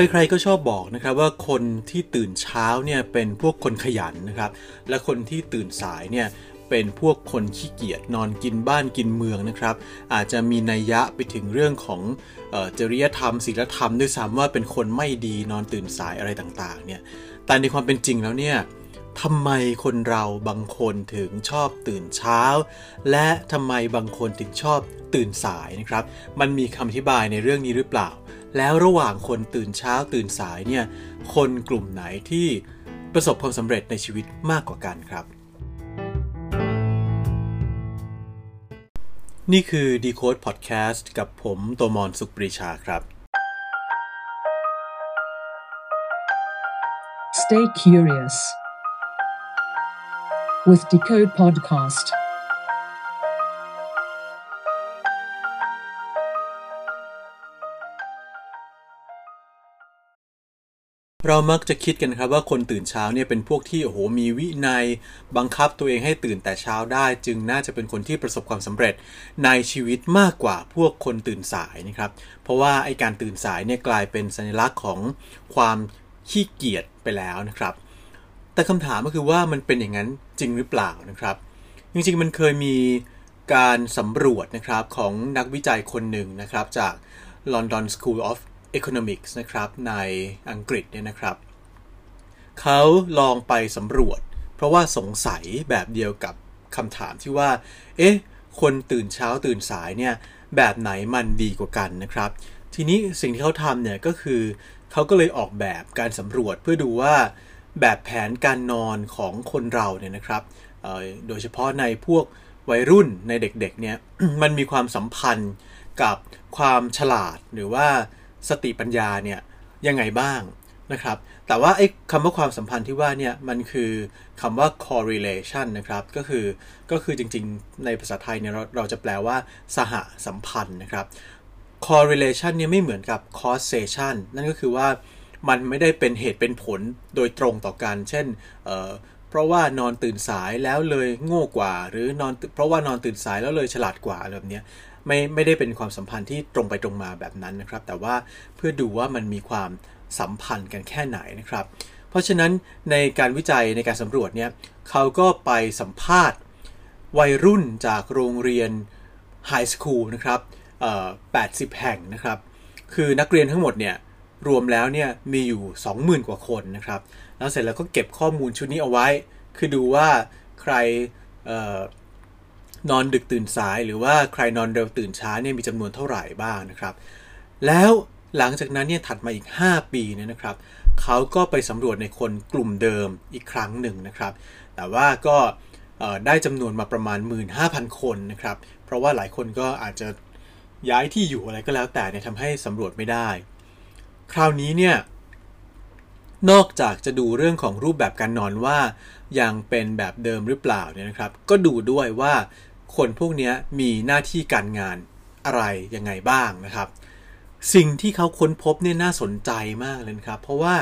ใครๆก็ชอบบอกนะครับว่าคนที่ตื่นเช้าเนี่ยเป็นพวกคนขยันนะครับ และคนที่ตื่นสายเนี่ยเป็นพวกคนขี้เกียจนอนกินบ้านกินเมืองนะครับ อาจจะมีนัยยะไปถึงเรื่องของออจริยธรรมศีลธรรมด้วยซ้ำว่าเป็นคนไม่ดีนอนตื่นสายอะไรต่างๆเนี่ยแต่ในความเป็นจริงแล้วเนี่ยทำไมคนเราบางคนถึงชอบตื่นเช้า และทำไมบางคนถึงชอบตื่นสายนะครับ มันมีคำอธิบายในเรื่องนี้หรือเปล่า แล้วระหว่างคนตื่นเช้าตื่นสายเนี่ย คนกลุ่มไหนที่ประสบความสำเร็จในชีวิตมากกว่ากันครับ นี่คือ Decode Podcast กับผมโตมอนสุขปรีชาครับ Stay curious with Decode Podcast. เรามักจะคิดกันครับว่าคนตื่นเช้าเนี่ยเป็นพวกที่โอ้โหมีวินัย บังคับตัวเองให้ตื่นแต่เช้าได้ จึงน่าจะเป็นคนที่ประสบความสำเร็จในชีวิตมากกว่าพวกคนตื่นสายนะครับเพราะว่าไอการตื่นสายเนี่ยกลายเป็นสัญลักษณ์ของความขี้เกียจไปแล้วนะครับ แต่คำถามก็คือว่ามันเป็นอย่างนั้นจริงหรือเปล่านะครับ จริงๆมันเคยมีการสำรวจนะครับของนักวิจัยคนหนึ่งนะครับจาก London School of Economics นะครับในอังกฤษเนี่ยนะครับ เขาลองไปสำรวจ เพราะว่าสงสัยแบบเดียวกับคำถามที่ว่า เอ๊ะ คนตื่นเช้าตื่นสายเนี่ยแบบไหนมันดีกว่ากันนะครับ ทีนี้สิ่งที่เขาทำเนี่ยก็คือเขาก็เลยออกแบบการสำรวจเพื่อดูว่าแบบแผนการนอนของคนเราเนี่ยนะครับโดยเฉพาะในพวกวัยรุ่นในเด็กๆเนี่ยมันมีความสัมพันธ์กับความฉลาดหรือว่า สติปัญญาเนี่ยยังไงบ้างนะครับ แต่ว่าไอ้คำว่าความสัมพันธ์ที่ว่าเนี่ยมันคือคำว่า correlation นะครับก็คือก็คือจริงๆ ในภาษาไทยเนี่ยเราเราจะแปลว่าสหสัมพันธ์นะครับ correlation เนี่ยไม่เหมือนกับ causation นั่นก็คือว่ามันไม่ได้เป็นเหตุเป็นผลโดยตรงต่อกัน เช่นเเพราะว่านอนตื่นสายแล้วเลยโง่กว่า หรือนอนเพราะว่านอนตื่นสายแล้วเลยฉลาดกว่าแบบนี้ ไม่ไม่ได้เป็นความสัมพันธ์ที่ตรงไปตรงมาแบบนั้นนะครับ แต่ว่าเพื่อดูว่ามันมีความสัมพันธ์กันแค่ไหนนะครับ เพราะฉะนั้นในการวิจัยในการสำรวจเนี่ยเขาก็ไปสัมภาษณ์ วัยรุ่นจากโรงเรียนไฮสคูลนะครับ80 แห่งนะครับ คือนักเรียนทั้งหมดเนี่ยรวมแล้วเนี่ยมีอยู่ 20,000 กว่าคนนะครับ แล้วเสร็จแล้วก็เก็บข้อมูลชุดนี้เอาไว้ คือดูว่าใคร นอนดึกตื่นสายหรือว่าใครนอนเร็วตื่นช้าเนี่ยมีจำนวนเท่าไหร่บ้างนะครับ แล้วหลังจากนั้นเนี่ยถัดมาอีก 5 ปีเนี่ยนะครับเขาก็ไปสำรวจในคนกลุ่มเดิมอีกครั้งหนึ่งนะครับ แต่ว่าก็ได้จำนวนมาประมาณ 15,000 คนนะครับ เพราะว่าหลายคนก็อาจจะย้ายที่อยู่อะไรก็แล้วแต่เนี่ยทำให้สำรวจไม่ได้ คราวนี้เนี่ยนอกจากจะดูเรื่องของรูปแบบการนอนว่ายังเป็นแบบเดิมหรือเปล่าเนี่ยนะครับ ก็ดูด้วยว่า คนพวกนี้มีหน้าที่การงานอะไรยังไงบ้างนะครับ สิ่งที่เขาค้นพบเนี่ยน่าสนใจมากเลยครับ เพราะว่า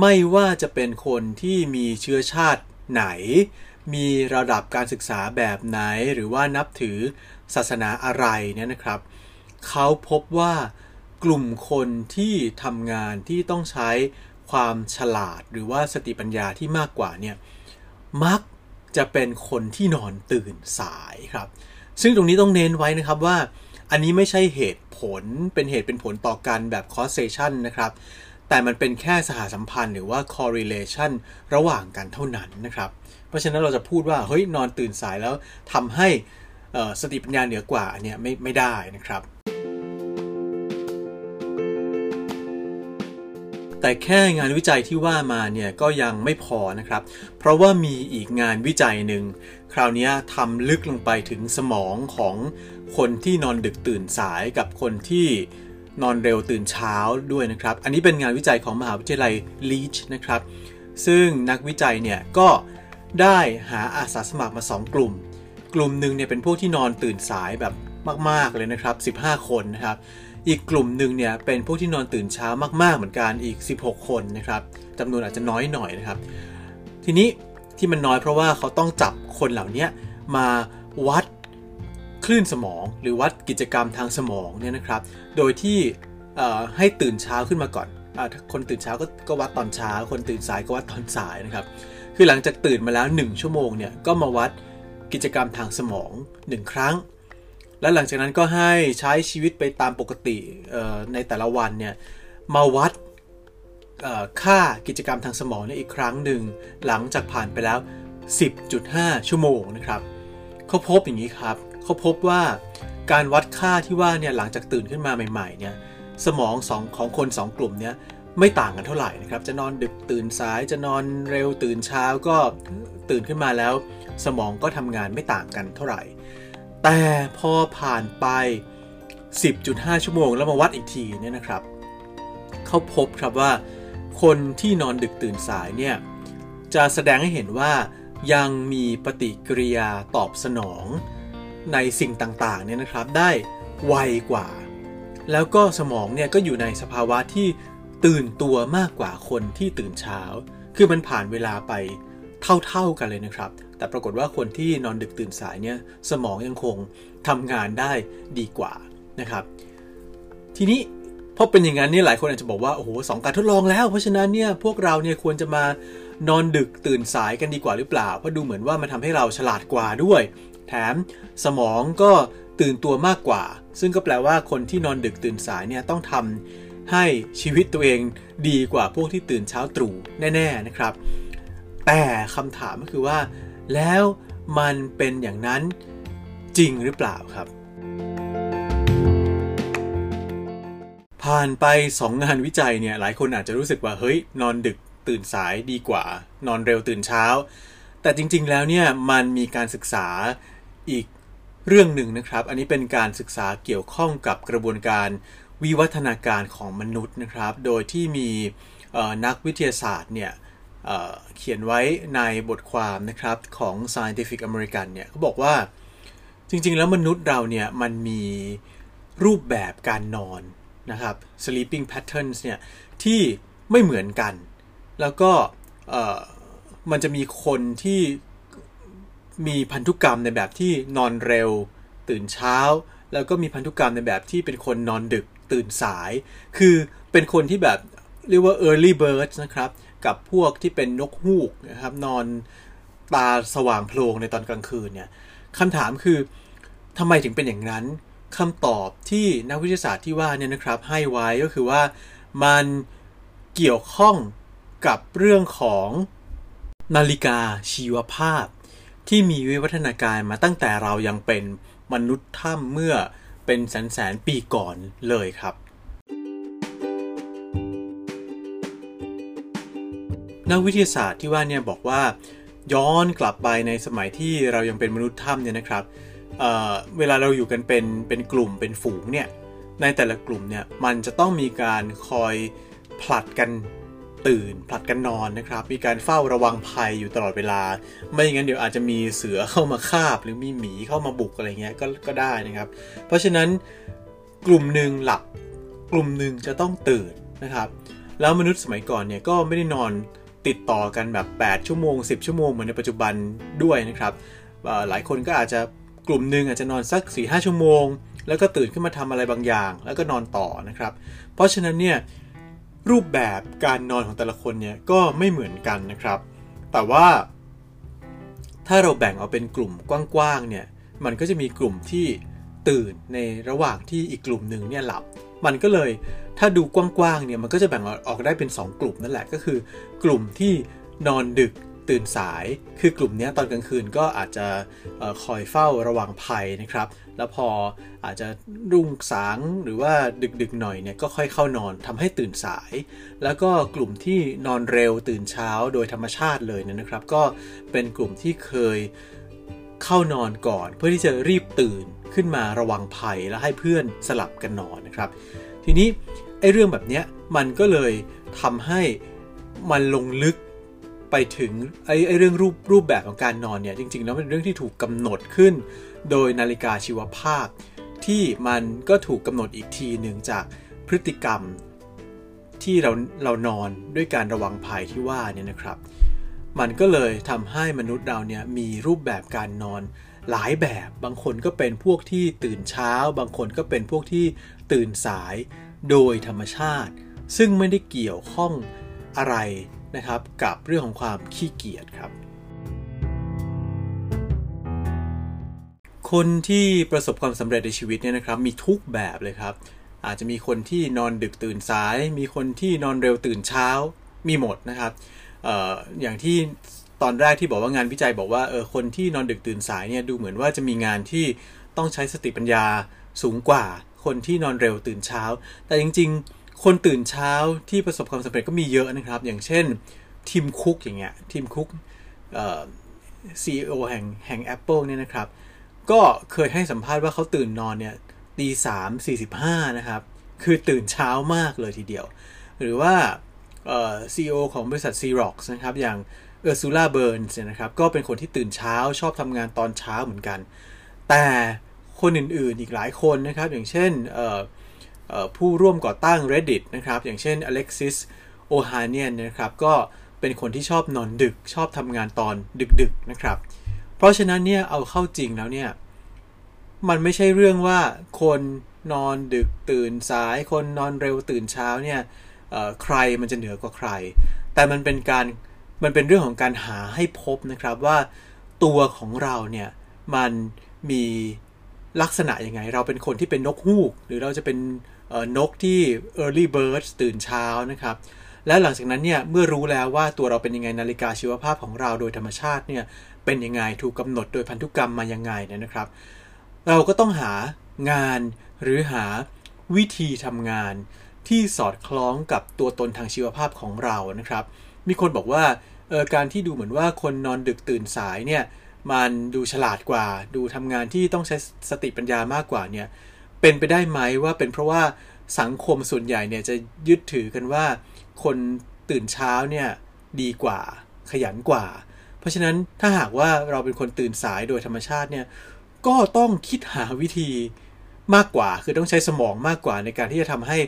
ไม่ว่าจะเป็นคนที่มีเชื้อชาติไหน มีระดับการศึกษาแบบไหน หรือว่านับถือศาสนาอะไรเนี่ยนะครับ เขาพบว่ากลุ่มคนที่ทำงานที่ต้องใช้ความฉลาดหรือว่าสติปัญญาที่มากกว่าเนี่ยมัก จะเป็นคนที่นอนตื่นสายครับ ซึ่งตรงนี้ต้องเน้นไว้นะครับว่า อันนี้ไม่ใช่เหตุผลเป็นเหตุเป็นผลต่อกันแบบ causation นะครับ แต่มันเป็นแค่สหสัมพันธ์หรือว่า correlation ระหว่างกันเท่านั้นนะครับ เพราะฉะนั้นเราจะพูดว่าเฮ้ยนอนตื่นสายแล้วทำให้สติปัญญาเหนือกว่าอันเนี้ยไม่ไม่ได้นะครับ แต่แค่งานวิจัยที่ว่ามาเนี่ยก็ยังไม่พอนะครับ เพราะว่ามีอีกงานวิจัยหนึ่งคราวนี้ทำลึกลงไปถึงสมองของคนที่นอนดึกตื่นสายกับคนที่นอนเร็วตื่นเช้าด้วยนะครับ อันนี้เป็นงานวิจัยของมหาวิทยาลัยลีชนะครับ ซึ่งนักวิจัยเนี่ยก็ได้หาอาสาสมัครมา 2 กลุ่ม กลุ่มหนึ่งเนี่ยเป็นพวกที่นอนตื่นสายแบบมาก ๆ เลยนะครับ 15 คนนะครับ อีกกลุ่มหนึ่งเนี่ยเป็นพวกที่นอนตื่นเช้ามากๆเหมือนกันอีก 16 คนนะครับจำนวนอาจจะน้อยหน่อยนะครับ ทีนี้ที่มันน้อยเพราะว่าเขาต้องจับคนเหล่านี้มาวัดคลื่นสมอง หรือวัดกิจกรรมทางสมองเนี่ยนะครับ โดยที่ให้ตื่นเช้าขึ้นมาก่อนอคนตื่นเช้าก็ก็วัดตอนเช้า คนตื่นสายก็วัดตอนสายนะครับ คือหลังจากตื่นมาแล้ว 1 ชั่วโมงเนี่ยก็มาวัดกิจกรรมทางสมอง 1 ครั้ง และหลังจากนั้นก็ให้ใช้ชีวิตไปตามปกติในแต่ละวันเนี่ยมาวัดค่ากิจกรรมทางสมองเนี่ยอีกครั้งหนึ่งหลังจากผ่านไปแล้ว 10.5 ชั่วโมงนะครับเขาพบอย่างนี้ครับเขาพบว่าการวัดค่าที่ว่าเนี่ยหลังจากตื่นขึ้นมาใหม่ๆเนี่ยสมองสองของคน 2 กลุ่มเนี่ยไม่ต่างกันเท่าไหร่นะครับ จะนอนดึกตื่นสายจะนอนเร็วตื่นเช้าก็ตื่นขึ้นมาแล้ว สมองก็ทำงานไม่ต่างกันเท่าไหร่ แต่พอผ่านไป 10.5 ชั่วโมงแล้วมาวัดอีกทีเนี่ยนะครับเขาพบครับว่า คนที่นอนดึกตื่นสายเนี่ยจะแสดงให้เห็นว่ายังมีปฏิกิริยาตอบสนองในสิ่งต่างๆเนี่ยนะครับได้ไวกว่า แล้วก็สมองเนี่ยก็อยู่ในสภาวะที่ตื่นตัวมากกว่าคนที่ตื่นเช้า คือมันผ่านเวลาไปเท่าๆกันเลยนะครับ แต่ปรากฏว่าคนที่นอนดึกตื่นสายเนี่ยสมองยังคงทำงานได้ดีกว่านะครับ ทีนี้พอเป็นอย่างนั้นเนี่ยหลายคนอาจจะบอกว่าโอ้โหสองการทดลองแล้ว เพราะฉะนั้นเนี่ยพวกเราเนี่ยควรจะมานอนดึกตื่นสายกันดีกว่าหรือเปล่าเพราะดูเหมือนว่ามันทาให้เราฉลาดกว่าด้วย แถมสมองก็ตื่นตัวมากกว่า ซึ่งก็แปลว่าคนที่นอนดึกตื่นสายเนี่ยต้องทำให้ชีวิตตัวเองดีกว่าพวกที่ตื่นเช้าตรู่แน่ ๆนะครับ แต่คำถามก็คือว่า แล้วมันเป็นอย่างนั้นจริงหรือเปล่าครับ ผ่านไป 2 งานวิจัยเนี่ยหลายคนอาจจะรู้สึกว่าเฮ้ย นอนดึกตื่นสายดีกว่า นอนเร็วตื่นเช้า แต่จริงๆแล้วเนี่ยมันมีการศึกษาอีกเรื่องหนึ่งนะครับ อันนี้เป็นการศึกษาเกี่ยวข้องกับกระบวนการวิวัฒนาการของมนุษย์นะครับ โดยที่มีนักวิทยาศาสตร์เนี่ยเเขียนไว้ในบทความนะครับของ Scientific American เนี่ยเขาบอกว่าจริงๆ แล้วมนุษย์เราเนี่ยมันมีรูปแบบการนอนนะครับ sleeping patterns เนี่ยที่ไม่เหมือนกัน แล้วก็มันจะมีคนที่มีพันธุกรรมในแบบที่นอนเร็ว ตื่นเช้า แล้วก็มีพันธุกรรมในแบบที่เป็นคนนอนดึกตื่นสาย คือเป็นคนที่แบบ เรียกว่า early birds นะครับ กับพวกที่เป็นนกฮูกนะครับ นอนตาสว่างโพลงในตอนกลางคืนเนี่ยคำถามคือทำไมถึงเป็นอย่างนั้นคำตอบที่นักวิทยาศาสตร์ที่ว่าเนี่ยนะครับ ให้ไว้ก็คือว่ามันเกี่ยวข้องกับเรื่องของนาฬิกาชีวภาพ ที่มีวิวัฒนาการมาตั้งแต่เรายังเป็นมนุษย์ถ้ำเมื่อเป็นแสนแสนปีก่อนเลยครับ นักวิทยาศาสตร์ที่ว่าเนี่ยบอกว่าย้อนกลับไปในสมัยที่เรายังเป็นมนุษย์ถ้ำเนี่ยนะครับเเวลาเราอยู่กันเป็นเป็นกลุ่มเป็นฝูงเนี่ยในแต่ละกลุ่มเนี่ยมันจะต้องมีการคอยผลัดกันตื่นผลัดกันนอนนะครับ มีการเฝ้าระวังภัยอยู่ตลอดเวลา ไม่อย่างนั้นเดี๋ยวอาจจะมีเสือเข้ามาคาบ หรือมีหมีเข้ามาบุกอะไรเงี้ยก็ก็ได้นะครับ เพราะฉะนั้นกลุ่มหนึ่งหลับกลุ่มหนึ่งจะต้องตื่นนะครับ แล้วมนุษย์สมัยก่อนเนี่ยก็ไม่ได้นอน ติดต่อกันแบบ 8 ชั่วโมง 10 ชั่วโมงเหมือนในปัจจุบันด้วยนะครับหลายคนก็อาจจะกลุ่มหนึ่งอาจจะนอนสัก 4 5 ชั่วโมง แล้วก็ตื่นขึ้นมาทำอะไรบางอย่าง แล้วก็นอนต่อนะครับ เพราะฉะนั้นเนี่ยรูปแบบการนอนของแต่ละคนเนี่ยก็ไม่เหมือนกันนะครับ แต่ว่า ถ้าเราแบ่งเอาเป็นกลุ่มกว้างๆเนี่ยมันก็จะมีกลุ่มที่ตื่นในระหว่างที่อีกกลุ่มหนึ่งเนี่ยหลับ มันก็เลย ถ้าดูกว้างๆเนี่ยมันก็จะแบ่งออกได้เป็น 2 กลุ่มนั่นแหละก็คือ กลุ่มที่นอนดึกตื่นสาย คือกลุ่มนี้ตอนกลางคืนก็อาจจะคอยเฝ้าระวังภัยนะครับ แล้วพออาจจะรุ่งสางหรือว่าดึกๆหน่อยเนี่ยก็ค่อยเข้านอนทำให้ตื่นสาย แล้วก็กลุ่มที่นอนเร็วตื่นเช้าโดยธรรมชาติเลยนะครับ ก็เป็นกลุ่มที่เคยเข้านอนก่อน เพื่อที่จะรีบตื่นขึ้นมาระวังภัยแล้วให้เพื่อนสลับกันนอนนะครับ ทีนี้ ไอ้เรื่องแบบเนี้ยมันก็เลยทำให้มันลงลึกไปถึงไอ้ไอเรื่องรูปรูปแบบของการนอนเนี่ยจริงๆแล้วเป็นเรื่องที่ถูกกำหนดขึ้น โดยนาฬิกาชีวภาพ ที่มันก็ถูกกำหนดอีกทีหนึ่งจากพฤติกรรมที่เราเรานอนด้วยการระวังภัยที่ว่าเนี่ยนะครับ มันก็เลยทำให้มนุษย์เราเนี่ยมีรูปแบบการนอนหลายแบบ บางคนก็เป็นพวกที่ตื่นเช้า บางคนก็เป็นพวกที่ตื่นสาย โดยธรรมชาติ ซึ่งไม่ได้เกี่ยวข้องอะไรนะครับกับเรื่องของความขี้เกียจครับ คนที่ประสบความสำเร็จในชีวิตเนี่ยนะครับมีทุกแบบเลยครับ อาจจะมีคนที่นอนดึกตื่นสาย มีคนที่นอนเร็วตื่นเช้ามีหมดนะครับอออย่างที่ตอนแรกที่บอกว่างานวิจัยบอกว่าเออคนที่นอนดึกตื่นสายเนี่ยดูเหมือนว่าจะมีงานที่ต้องใช้สติปัญญาสูงกว่า คนที่นอนเร็วตื่นเช้า แต่จริง ๆ คนตื่นเช้าที่ประสบความสำเร็จก็มีเยอะนะครับ อย่างเช่น Tim Cook อย่างเงี้ย Tim Cook ซีอีโอแห่งแห่ง Apple เนี่ยนะครับ ก็เคยให้สัมภาษณ์ว่าเขาตื่นนอนเนี่ยตีสามสี่สิบห้านะครับ คือตื่นเช้ามากเลยทีเดียว หรือว่าซีอีโอของบริษัท Xerox นะครับ อย่าง Ursula Burns นะครับ ก็เป็นคนที่ตื่นเช้าชอบทำงานตอนเช้าเหมือนกัน แต่ คนอื่นๆ อีกหลายคนนะครับ อย่างเช่นผู้ร่วมก่อตั้ง Reddit นะครับ อย่างเช่น Alexis Ohanian นะครับ ก็เป็นคนที่ชอบนอนดึก ชอบทำงานตอนดึกๆ นะครับ เพราะฉะนั้นเนี่ย เอาเข้าจริงแล้วเนี่ย มันไม่ใช่เรื่องว่าคนนอนดึกตื่นสาย คนนอนเร็วตื่นเช้าเนี่ยใครมันจะเหนือกว่าใคร แต่มันเป็นการ มันเป็นเรื่องของการหาให้พบนะครับว่าตัวของเราเนี่ย มันมี ลักษณะยังไง เราเป็นคนที่เป็นนกฮูก หรือเราจะเป็นนกที่ early bird ตื่นเช้านะครับ และหลังจากนั้นเนี่ยเมื่อรู้แล้วว่าตัวเราเป็นยังไงนาฬิกาชีวภาพของเราโดยธรรมชาติเนี่ยเป็นยังไงถูกกำหนดโดยพันธุกรรมมายังไงเนี่ยนะครับ เราก็ต้องหางานหรือหาวิธีทำงานที่สอดคล้องกับตัวตนทางชีวภาพของเรานะครับ มีคนบอกว่าการที่ดูเหมือนว่าคนนอนดึกตื่นสายเนี่ย มันดูฉลาดกว่า ดูทำงานที่ต้องใช้สติปัญญามากกว่าเนี่ยเป็นไปได้ไหมว่าเป็นเพราะว่าสังคมส่วนใหญ่เนี่ยจะยึดถือกันว่า คนตื่นเช้าเนี่ยดีกว่า ขยันกว่า เพราะฉะนั้นถ้าหากว่าเราเป็นคนตื่นสายโดยธรรมชาติเนี่ยก็ต้องคิดหาวิธีมากกว่า คือต้องใช้สมองมากกว่าในการที่จะทำให้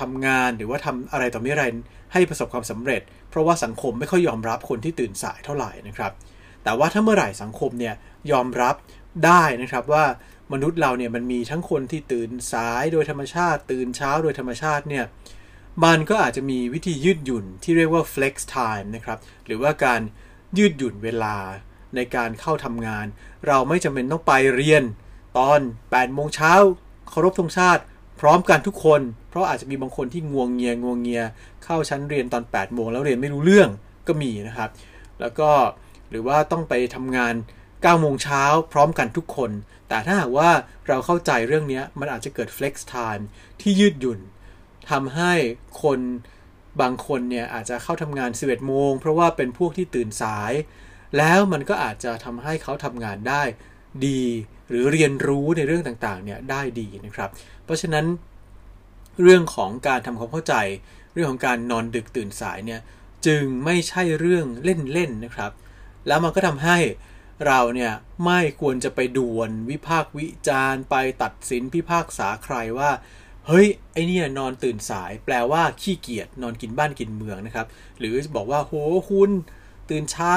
ทำงานหรือว่าทำอะไรต่อไม่อะไรให้ประสบความสำเร็จ เพราะว่าสังคมไม่ค่อยยอมรับคนที่ตื่นสายเท่าไหร่นะครับ แต่ว่าถ้าเมื่อไหร่สังคมเนี่ยยอมรับได้นะครับว่ามนุษย์เราเนี่ยมันมีทั้งคนที่ตื่นสายโดยธรรมชาติ ตื่นเช้าโดยธรรมชาติเนี่ยมันก็อาจจะมีวิธียืดหยุ่นที่เรียกว่า flex time นะครับหรือว่าการยืดหยุ่นเวลาในการเข้าทำงาน เราไม่จำเป็นต้องไปเรียนตอน8โมงเช้าเคารพธงชาติ พร้อมกันทุกคน เพราะอาจจะมีบางคนที่งวงเงียงวงเงีย เข้าชั้นเรียนตอน8โมงแล้วเรียนไม่รู้เรื่องก็มีนะครับ แล้วก็ หรือว่าต้องไปทำงาน9โมงเช้าพร้อมกันทุกคน แต่ถ้าหากว่าเราเข้าใจเรื่องนี้มันอาจจะเกิด flex time ที่ยืดหยุ่นทำให้คนบางคนเนี่ยอาจจะเข้าทำงาน 11 โมง เพราะว่าเป็นพวกที่ตื่นสาย แล้วมันก็อาจจะทำให้เขาทำงานได้ดี หรือเรียนรู้ในเรื่องต่างๆเนี่ยได้ดีนะครับ เพราะฉะนั้นเรื่องของการทำความเข้าใจ เรื่องของการนอนดึกตื่นสายเนี่ยจึงไม่ใช่เรื่องเล่นๆนะครับ แล้วมันก็ทำให้เราเนี่ยไม่ควรจะไปด่วนวิพากษ์วิจารณ์ไปตัดสินพิพากษาใครว่า เฮ้ย ไอเนี่ยนอนตื่นสาย แปลว่าขี้เกียจนอนกินบ้านกินเมืองนะครับ หรือบอกว่าโหคุณตื่นเช้า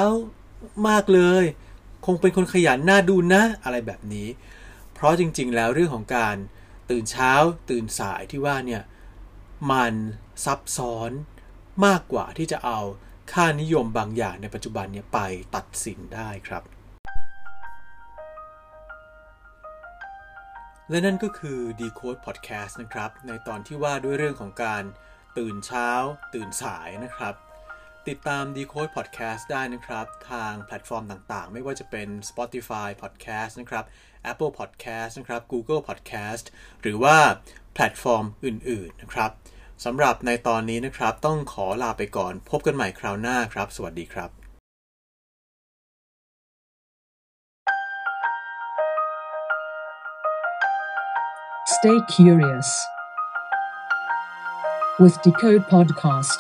มากเลย คงเป็นคนขยันน่าดูนะอะไรแบบนี้ เพราะจริงๆ แล้วเรื่องของการตื่นเช้าตื่นสายที่ว่าเนี่ยมันซับซ้อนมากกว่าที่จะเอา ค่านิยมบางอย่างในปัจจุบันเนี่ยไปตัดสินได้ครับ และนั่นก็คือ Decode Podcast นะครับ ในตอนที่ว่าด้วยเรื่องของการตื่นเช้า ตื่นสายนะครับ ติดตาม Decode Podcast ได้นะครับ ทางแพลตฟอร์มต่างๆ ไม่ว่าจะเป็น Spotify Podcast นะครับ Apple Podcast นะครับ Google Podcast หรือว่าแพลตฟอร์มอื่น ๆ นะครับ สำหรับในตอนนี้นะครับ ต้องขอลาไปก่อน พบกันใหม่คราวหน้าครับ สวัสดีครับ Stay curious with Decode Podcast.